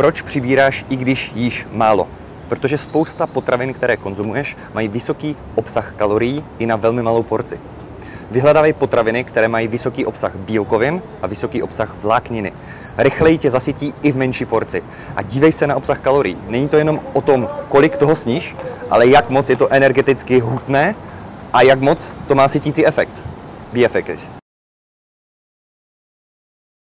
Proč přibíráš, i když jíš málo? Protože spousta potravin, které konzumuješ, mají vysoký obsah kalorií i na velmi malou porci. Vyhledávej potraviny, které mají vysoký obsah bílkovin a vysoký obsah vlákniny. Rychleji tě zasytí i v menší porci. A dívej se na obsah kalorií. Není to jenom o tom, kolik toho sníš, ale jak moc je to energeticky hutné a jak moc to má sytící efekt. Be effective.